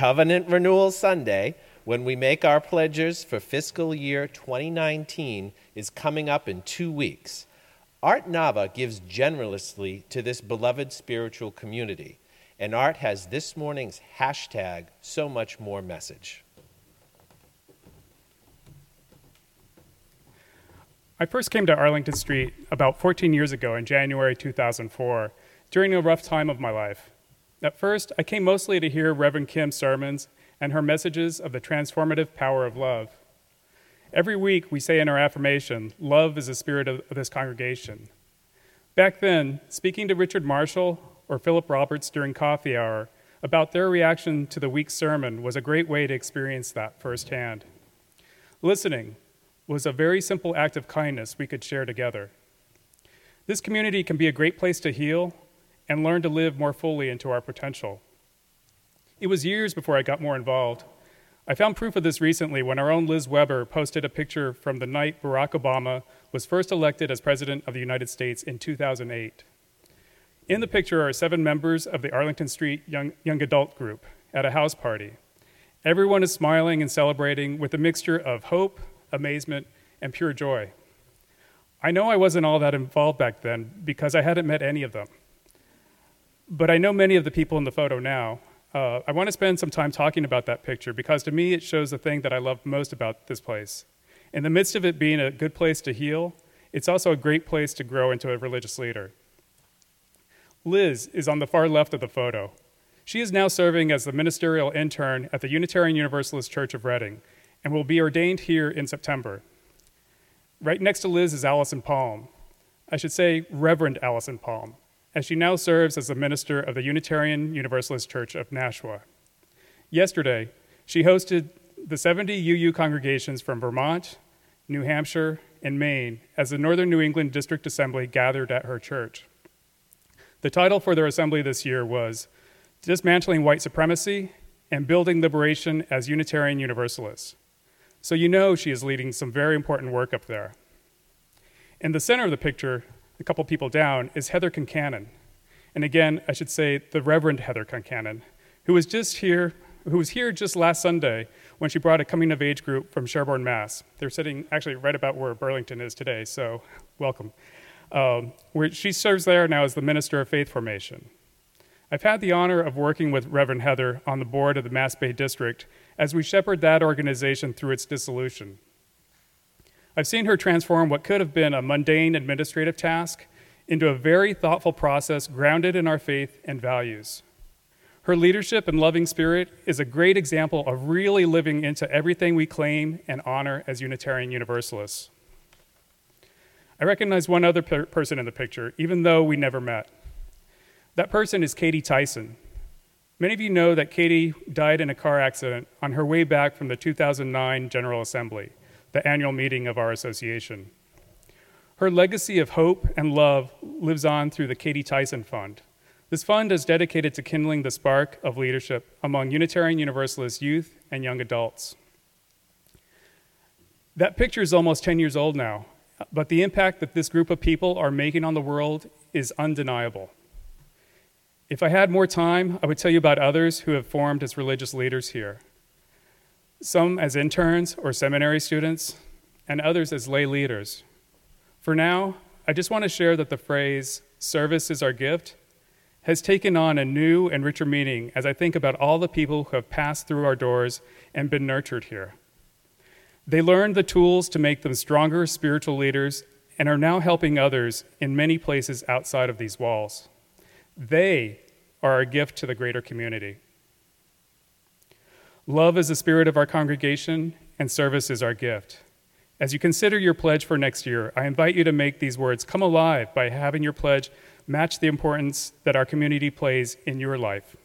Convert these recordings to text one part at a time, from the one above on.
Covenant Renewal Sunday, when we make our pledges for fiscal year 2019, is coming up in two weeks. Art Nava gives generously to this beloved spiritual community, and Art has this morning's hashtag so much more message. I first came to Arlington Street about 14 years ago in January 2004 during a rough time of my life. At first, I came mostly to hear Reverend Kim's sermons and her messages of the transformative power of love. Every week, we say in our affirmation, Love is the spirit of this congregation. Back then, speaking to Richard Marshall or Philip Roberts during coffee hour about their reaction to the week's sermon was a great way to experience that firsthand. Listening, was a very simple act of kindness we could share together. This community can be a great place to heal and learn to live more fully into our potential. It was years before I got more involved. I found proof of this recently when our own Liz Weber posted a picture from the night Barack Obama was first elected as President of the United States in 2008. In the picture are seven members of the Arlington Street Young, Young Adult Group at a house party. Everyone is smiling and celebrating with a mixture of hope, amazement, and pure joy. I know I wasn't all that involved back then because I hadn't met any of them. But I know many of the people in the photo now. Uh, I want to spend some time talking about that picture because to me it shows the thing that I love most about this place. In the midst of it being a good place to heal, it's also a great place to grow into a religious leader. Liz is on the far left of the photo. She is now serving as the ministerial intern at the Unitarian Universalist Church of Reading, and will be ordained here in September. Right next to Liz is Allison Palm. I should say Reverend Allison Palm, as she now serves as the minister of the Unitarian Universalist Church of Nashua. Yesterday, she hosted the 70 UU congregations from Vermont, New Hampshire, and Maine as the Northern New England District Assembly gathered at her church. The title for their assembly this year was Dismantling White Supremacy and Building Liberation as Unitarian Universalists. So you know she is leading some very important work up there. In the center of the picture, a couple people down, is Heather Concannon. And again, I should say the Reverend Heather Concannon, who was just here, who was here just last Sunday when she brought a coming of age group from Sherborn, Mass. They're sitting actually right about where Burlington is today, so welcome. Um, where she serves there now as the Minister of Faith Formation. I've had the honor of working with Reverend Heather on the board of the Mass Bay District as we shepherd that organization through its dissolution. I've seen her transform what could have been a mundane administrative task into a very thoughtful process grounded in our faith and values. Her leadership and loving spirit is a great example of really living into everything we claim and honor as Unitarian Universalists. I recognize one other per- person in the picture, even though we never met. That person is Katie Tyson, Many of you know that Katie died in a car accident on her way back from the 2009 General Assembly, the annual meeting of our association. Her legacy of hope and love lives on through the Katie Tyson Fund. This fund is dedicated to kindling the spark of leadership among Unitarian Universalist youth and young adults. That picture is almost 10 years old now, but the impact that this group of people are making on the world is undeniable. If I had more time, I would tell you about others who have formed as religious leaders here. Some as interns or seminary students, and others as lay leaders. For now, I just want to share that the phrase, service is our gift, has taken on a new and richer meaning as I think about all the people who have passed through our doors and been nurtured here. They learned the tools to make them stronger spiritual leaders and are now helping others in many places outside of these walls. They are a gift to the greater community. Love is the spirit of our congregation, and service is our gift. As you consider your pledge for next year, I invite you to make these words come alive by having your pledge match the importance that our community plays in your life.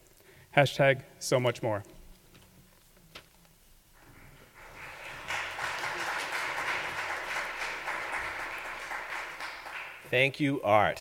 Hashtag so much more. Thank you, Art.